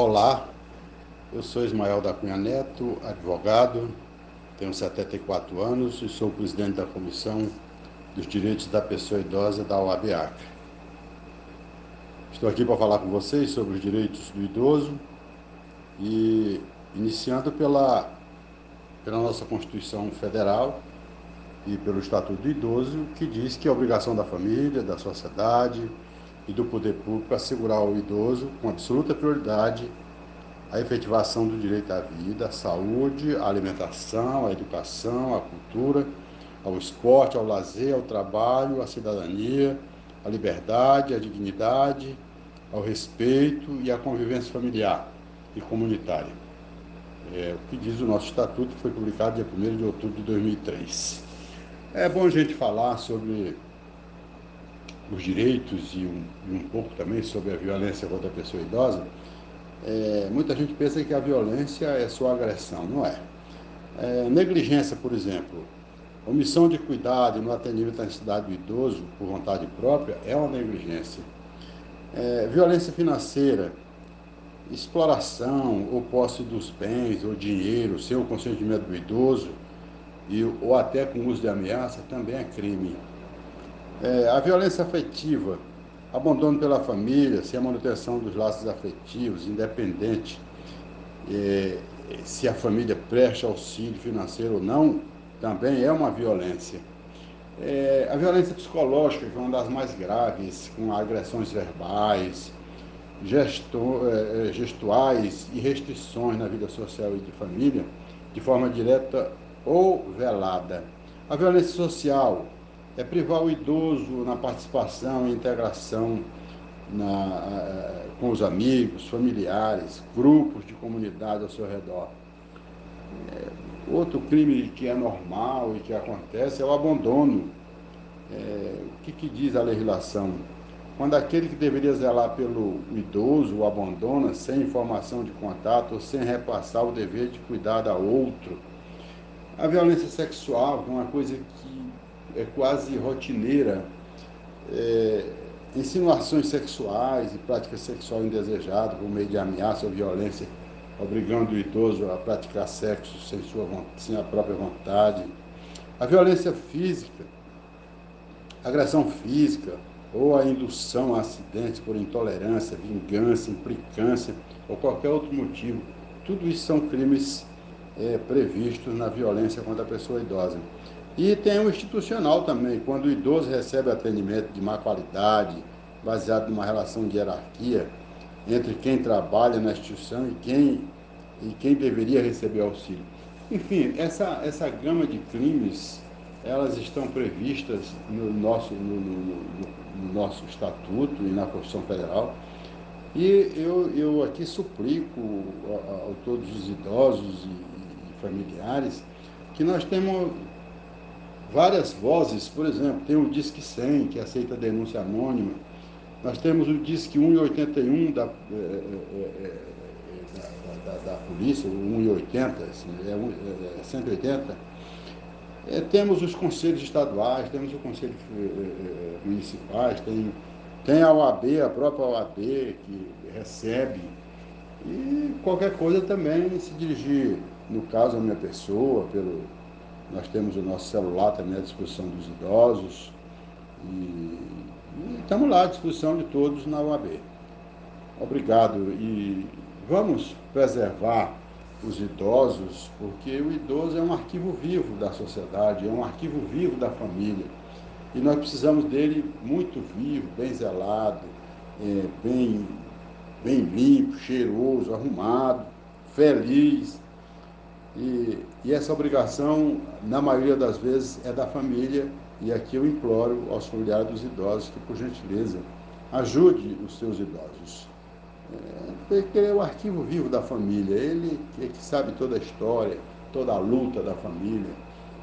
Olá, eu sou Ismael da Cunha Neto, advogado, tenho 74 anos e sou presidente da Comissão dos Direitos da Pessoa Idosa da OAB Acre. Estou aqui para falar com vocês sobre os direitos do idoso e iniciando pela, pela nossa Constituição Federal e pelo Estatuto do Idoso, que diz que é obrigação da família, da sociedade, e do poder público assegurar ao idoso, com absoluta prioridade, a efetivação do direito à vida, à saúde, à alimentação, à educação, à cultura, ao esporte, ao lazer, ao trabalho, à cidadania, à liberdade, à dignidade, ao respeito e à convivência familiar e comunitária. É o que diz o nosso estatuto, que foi publicado dia 1 de outubro de 2003. É bom a gente falar sobre os direitos e um, e um pouco também sobre a violência contra a pessoa idosa, é, muita gente pensa que a violência é só agressão, não é. é. Negligência, por exemplo, omissão de cuidado no atendimento à necessidade do idoso por vontade própria é uma negligência. É, violência financeira, exploração ou posse dos bens ou dinheiro sem o consentimento do idoso e, ou até com uso de ameaça também é crime. É, a violência afetiva, abandono pela família, sem a manutenção dos laços afetivos, independente é, se a família presta auxílio financeiro ou não, também é uma violência. É, a violência psicológica, que é uma das mais graves, com agressões verbais, gesto, é, é gestuais e restrições na vida social e de família, de forma direta ou velada. A violência social, é privar o idoso na participação e integração na, com os amigos, familiares, grupos de comunidade ao seu redor. É, outro crime que é normal e que acontece é o abandono. É, o que, que diz a legislação? Quando aquele que deveria zelar pelo idoso o abandona sem informação de contato ou sem repassar o dever de cuidar a outro. A violência sexual, é uma coisa que é quase rotineira, é, insinuações sexuais e prática sexual indesejada por meio de ameaça ou violência, obrigando o idoso a praticar sexo sem, sua, sem a própria vontade. A violência física, agressão física ou a indução a acidentes por intolerância, vingança, implicância ou qualquer outro motivo. Tudo isso são crimes é, previstos na violência contra a pessoa idosa. E tem o institucional também, quando o idoso recebe atendimento de má qualidade, baseado numa relação de hierarquia entre quem trabalha na instituição e quem, e quem deveria receber auxílio. Enfim, essa, essa gama de crimes, elas estão previstas no nosso, no, no, no nosso estatuto e na Constituição Federal. E eu, eu aqui suplico a, a, a todos os idosos e, e familiares que nós temos várias vozes, por exemplo, tem o Disque 100, que aceita denúncia anônima, nós temos o Disque 181 da, é, é, da, da, da, polícia, o 180, assim, é, é 180. É, temos os conselhos estaduais, temos o conselho municipais, tem, tem a OAB, a própria OAB, que recebe. E qualquer coisa também se dirigir, no caso, a minha pessoa, pelo nós temos o nosso celular também à disposição dos idosos. E, estamos lá à disposição de todos na UAB. Obrigado. E vamos preservar os idosos, porque o idoso é um arquivo vivo da sociedade, é um arquivo vivo da família. E nós precisamos dele muito vivo, bem zelado, é, bem, bem limpo, cheiroso, arrumado, feliz e, e essa obrigação, na maioria das vezes, é da família. E aqui eu imploro aos familiares dos idosos que, por gentileza, ajude os seus idosos. É, porque é o arquivo vivo da família, ele é que sabe toda a história, toda a luta da família.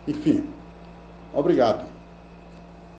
Enfim, obrigado.